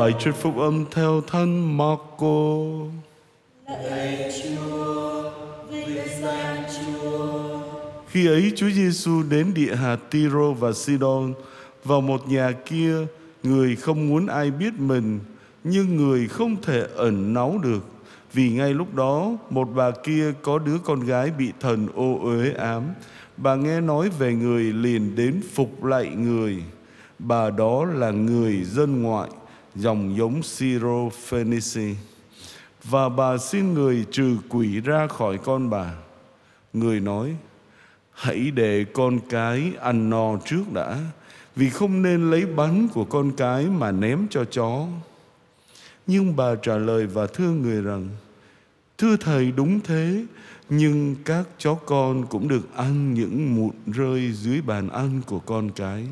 Bài thuyết phúc âm theo thân Marco. Lạy Chúa, vinh danh Chúa. Khi ấy Chúa Giêsu đến địa hạt Tiro và Sidon vào một nhà kia người không muốn ai biết mình nhưng người không thể ẩn náu được vì ngay lúc đó một bà kia có đứa con gái bị thần ô uế ám bà nghe nói về người liền đến phục lạy người bà đó là người dân ngoại dòng giống Syro Phoenici và bà xin người trừ quỷ ra khỏi con bà. Người nói, hãy để con cái ăn no trước đã, vì không nên lấy bánh của con cái mà ném cho chó. Nhưng bà trả lời và thưa người rằng, thưa thầy, đúng thế, nhưng các chó con cũng được ăn những mụn rơi dưới bàn ăn của con cái.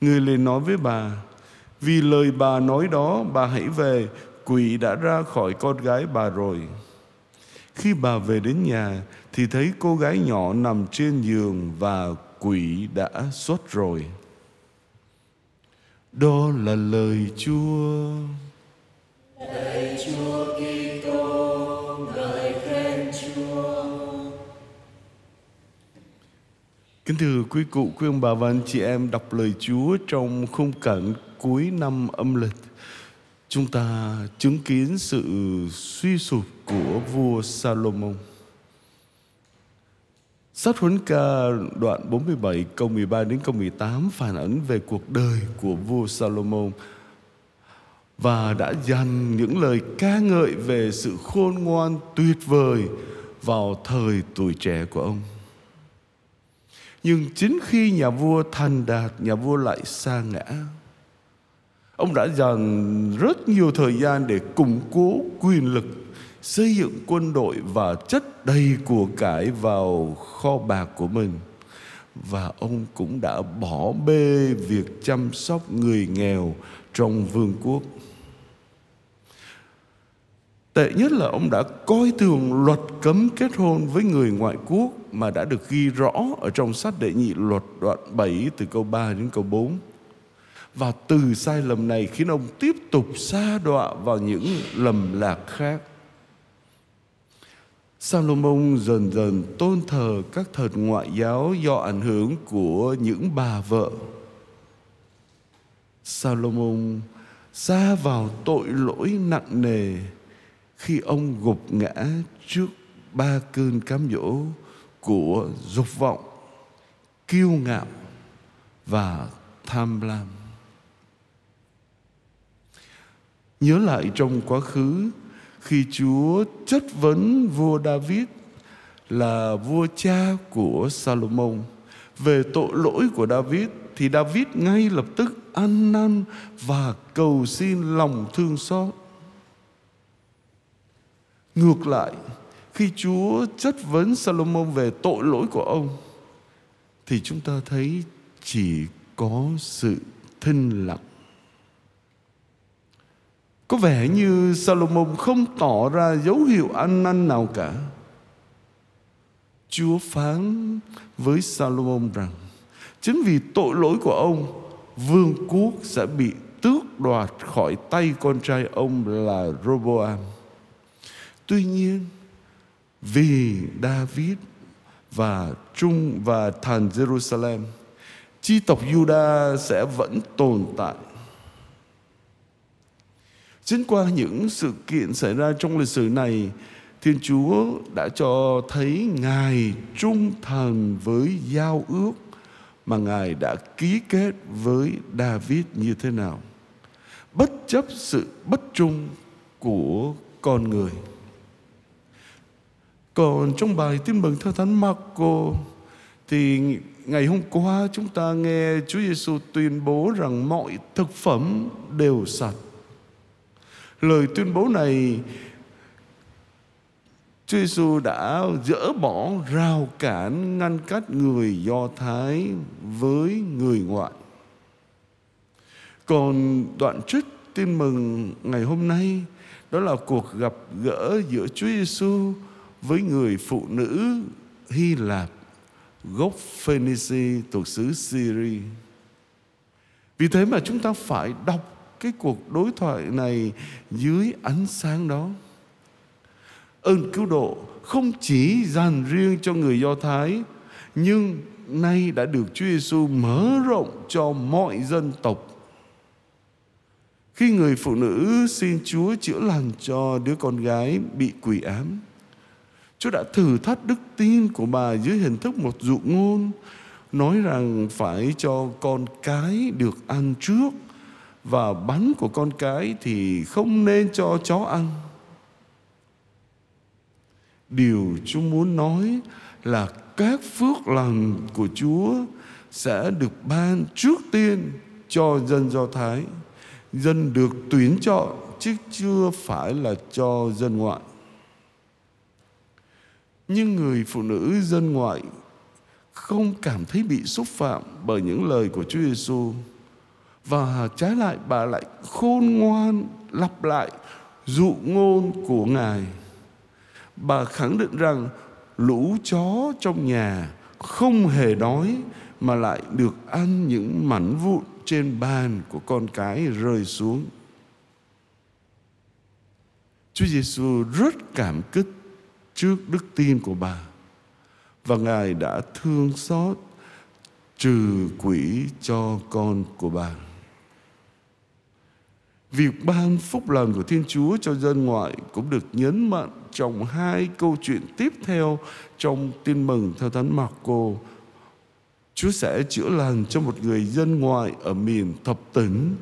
Người liền nói với bà vì lời bà nói đó bà hãy về quỷ đã ra khỏi con gái bà rồi khi bà về đến nhà thì thấy cô gái nhỏ nằm trên giường và quỷ đã xuất rồi. Đó là lời Chúa. Lạy Chúa Kitô, ngợi khen Chúa. Kính thưa quý cụ, quý ông bà và anh chị em đọc lời Chúa trong khung cảnh cuối năm âm lịch. Chúng ta chứng kiến sự suy sụp của vua Salomon. Sách Huấn Ca đoạn 47 câu 13 đến câu 18 phản ánh về cuộc đời của vua Salomon và đã dành những lời ca ngợi về sự khôn ngoan tuyệt vời vào thời tuổi trẻ của ông. Nhưng chính khi nhà vua thành đạt, nhà vua lại sa ngã. Ông đã dành rất nhiều thời gian để củng cố quyền lực, xây dựng quân đội và chất đầy của cải vào kho bạc của mình. Và ông cũng đã bỏ bê việc chăm sóc người nghèo trong vương quốc. Tệ nhất là ông đã coi thường luật cấm kết hôn với người ngoại quốc mà đã được ghi rõ ở trong sách đệ nhị luật đoạn 7 từ câu 3 đến câu 4 và từ sai lầm này khiến ông tiếp tục xa đọa vào những lầm lạc khác Salomon dần dần tôn thờ các thần ngoại giáo do ảnh hưởng của những bà vợ. Salomon xa vào tội lỗi nặng nề khi ông gục ngã trước ba cơn cám dỗ của dục vọng, kiêu ngạo và tham lam. Nhớ lại trong quá khứ, khi Chúa chất vấn vua David là vua cha của Salomon về tội lỗi của David thì David ngay lập tức ăn năn và cầu xin lòng thương xót. Ngược lại, khi Chúa chất vấn Salomon về tội lỗi của ông thì chúng ta thấy chỉ có sự thinh lặng có vẻ như Salomon không tỏ ra dấu hiệu ăn năn nào cả. Chúa phán với Salomon rằng chính vì tội lỗi của ông, vương quốc sẽ bị tước đoạt khỏi tay con trai ông là Roboam. Tuy nhiên, vì David và Trung và thành Jerusalem, chi tộc Juda sẽ vẫn tồn tại Chính qua những sự kiện xảy ra trong lịch sử này, Thiên Chúa đã cho thấy Ngài trung thành với giao ước mà Ngài đã ký kết với David như thế nào. Bất chấp sự bất trung của con người. Còn trong bài tin mừng theo Thánh Marco thì ngày hôm qua chúng ta nghe Chúa Giêsu tuyên bố rằng mọi thực phẩm đều sạch Lời tuyên bố này, Chúa Giêsu đã dỡ bỏ rào cản ngăn cách người Do Thái với người ngoại. Còn đoạn trích tin mừng ngày hôm nay, đó là cuộc gặp gỡ giữa Chúa Giêsu với người phụ nữ Hy Lạp, gốc Phoenicia thuộc xứ Syria. Vì thế mà chúng ta phải đọc cái cuộc đối thoại này dưới ánh sáng đó. Ơn cứu độ không chỉ dành riêng cho người Do Thái, nhưng nay đã được Chúa Giêsu mở rộng cho mọi dân tộc. Khi người phụ nữ xin Chúa chữa lành cho đứa con gái bị quỷ ám, Chúa đã thử thách đức tin của bà dưới hình thức một dụ ngôn nói rằng phải cho con cái được ăn trước và bánh của con cái thì không nên cho chó ăn. Điều Chúa muốn nói là các phước lành của Chúa sẽ được ban trước tiên cho dân Do Thái. Dân được tuyển chọn, chứ chưa phải là cho dân ngoại. Nhưng người phụ nữ dân ngoại không cảm thấy bị xúc phạm bởi những lời của Chúa Giêsu và trái lại, bà lại khôn ngoan lặp lại dụ ngôn của Ngài. Bà khẳng định rằng lũ chó trong nhà không hề đói mà lại được ăn những mảnh vụn trên bàn của con cái rơi xuống. Chúa Giêsu rất cảm kích trước đức tin của bà và Ngài đã thương xót trừ quỷ cho con của bà. Việc ban phúc lành của Thiên Chúa cho dân ngoại cũng được nhấn mạnh trong hai câu chuyện tiếp theo trong tin mừng theo Thánh Marco. Chúa sẽ chữa lành cho một người dân ngoại ở miền thập tỉnh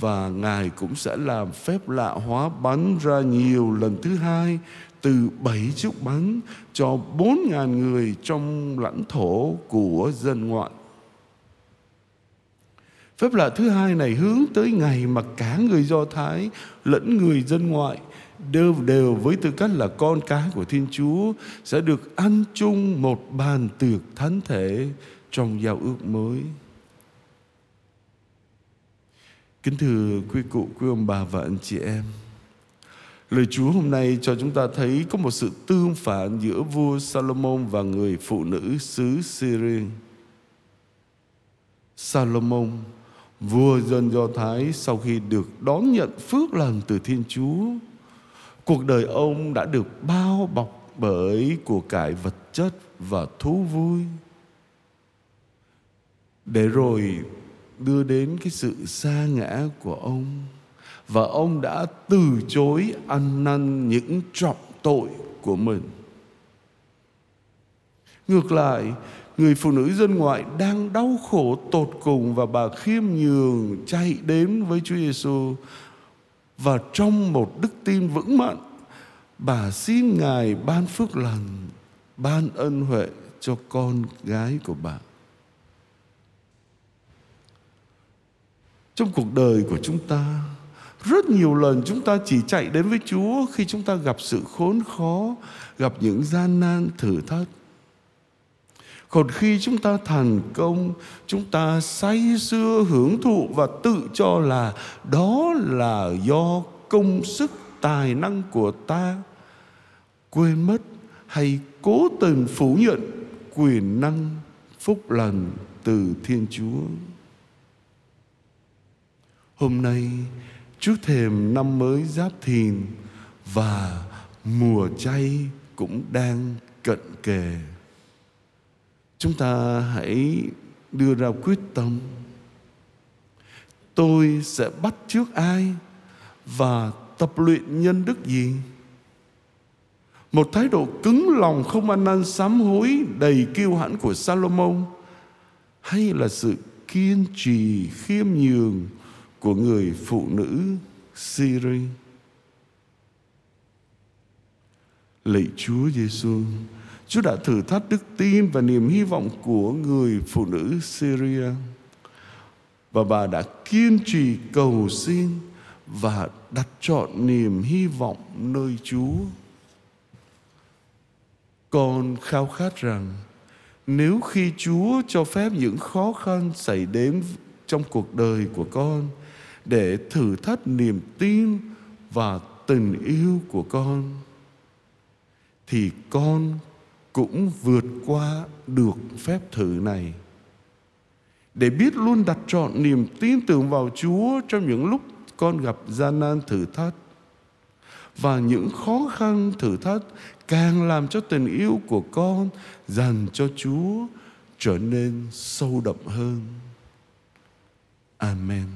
và Ngài cũng sẽ làm phép lạ hóa bánh ra nhiều lần thứ hai, từ bảy chiếc bánh cho bốn ngàn người trong lãnh thổ của dân ngoại. Phép lạ thứ hai này hướng tới ngày mà cả người Do Thái lẫn người dân ngoại đều đều với tư cách là con cái của Thiên Chúa sẽ được ăn chung một bàn tiệc thánh thể trong giao ước mới. Kính thưa quý cụ, quý ông bà và anh chị em, Lời Chúa hôm nay cho chúng ta thấy có một sự tương phản giữa vua Salomon và người phụ nữ xứ Syria. Salomon, vua dân Do Thái sau khi được đón nhận phước lành từ Thiên Chúa, cuộc đời ông đã được bao bọc bởi của cải vật chất và thú vui. Để rồi đưa đến cái sự xa ngã của ông và ông đã từ chối ăn năn những trọng tội của mình. Ngược lại, người phụ nữ dân ngoại đang đau khổ tột cùng và bà khiêm nhường chạy đến với Chúa Giêsu và trong một đức tin vững mạnh, bà xin Ngài ban phước lành, ban ân huệ cho con gái của bà. Trong cuộc đời của chúng ta, rất nhiều lần chúng ta chỉ chạy đến với Chúa khi chúng ta gặp sự khốn khó, gặp những gian nan thử thách. Còn khi chúng ta thành công, chúng ta say sưa hưởng thụ và tự cho là đó là do công sức tài năng của ta. Quên mất hay cố tình phủ nhận quyền năng phúc lành từ Thiên Chúa. Hôm nay trước thềm năm mới giáp thìn và mùa chay cũng đang cận kề chúng ta hãy đưa ra quyết tâm tôi sẽ bắt trước ai và tập luyện nhân đức gì một thái độ cứng lòng không ăn năn sám hối đầy kiêu hãnh của Salomon hay là sự kiên trì khiêm nhường của người phụ nữ Syria. Lạy Chúa Giêsu, Chúa đã thử thách đức tin và niềm hy vọng của người phụ nữ Syria và bà đã kiên trì cầu xin và đặt chọn niềm hy vọng nơi Chúa. Con khao khát rằng, nếu khi Chúa cho phép những khó khăn xảy đến trong cuộc đời của con để thử thách niềm tin và tình yêu của con, thì con cũng vượt qua được phép thử này để biết luôn đặt trọn niềm tin tưởng vào Chúa trong những lúc con gặp gian nan thử thách và những khó khăn thử thách càng làm cho tình yêu của con dành cho Chúa trở nên sâu đậm hơn. Amen.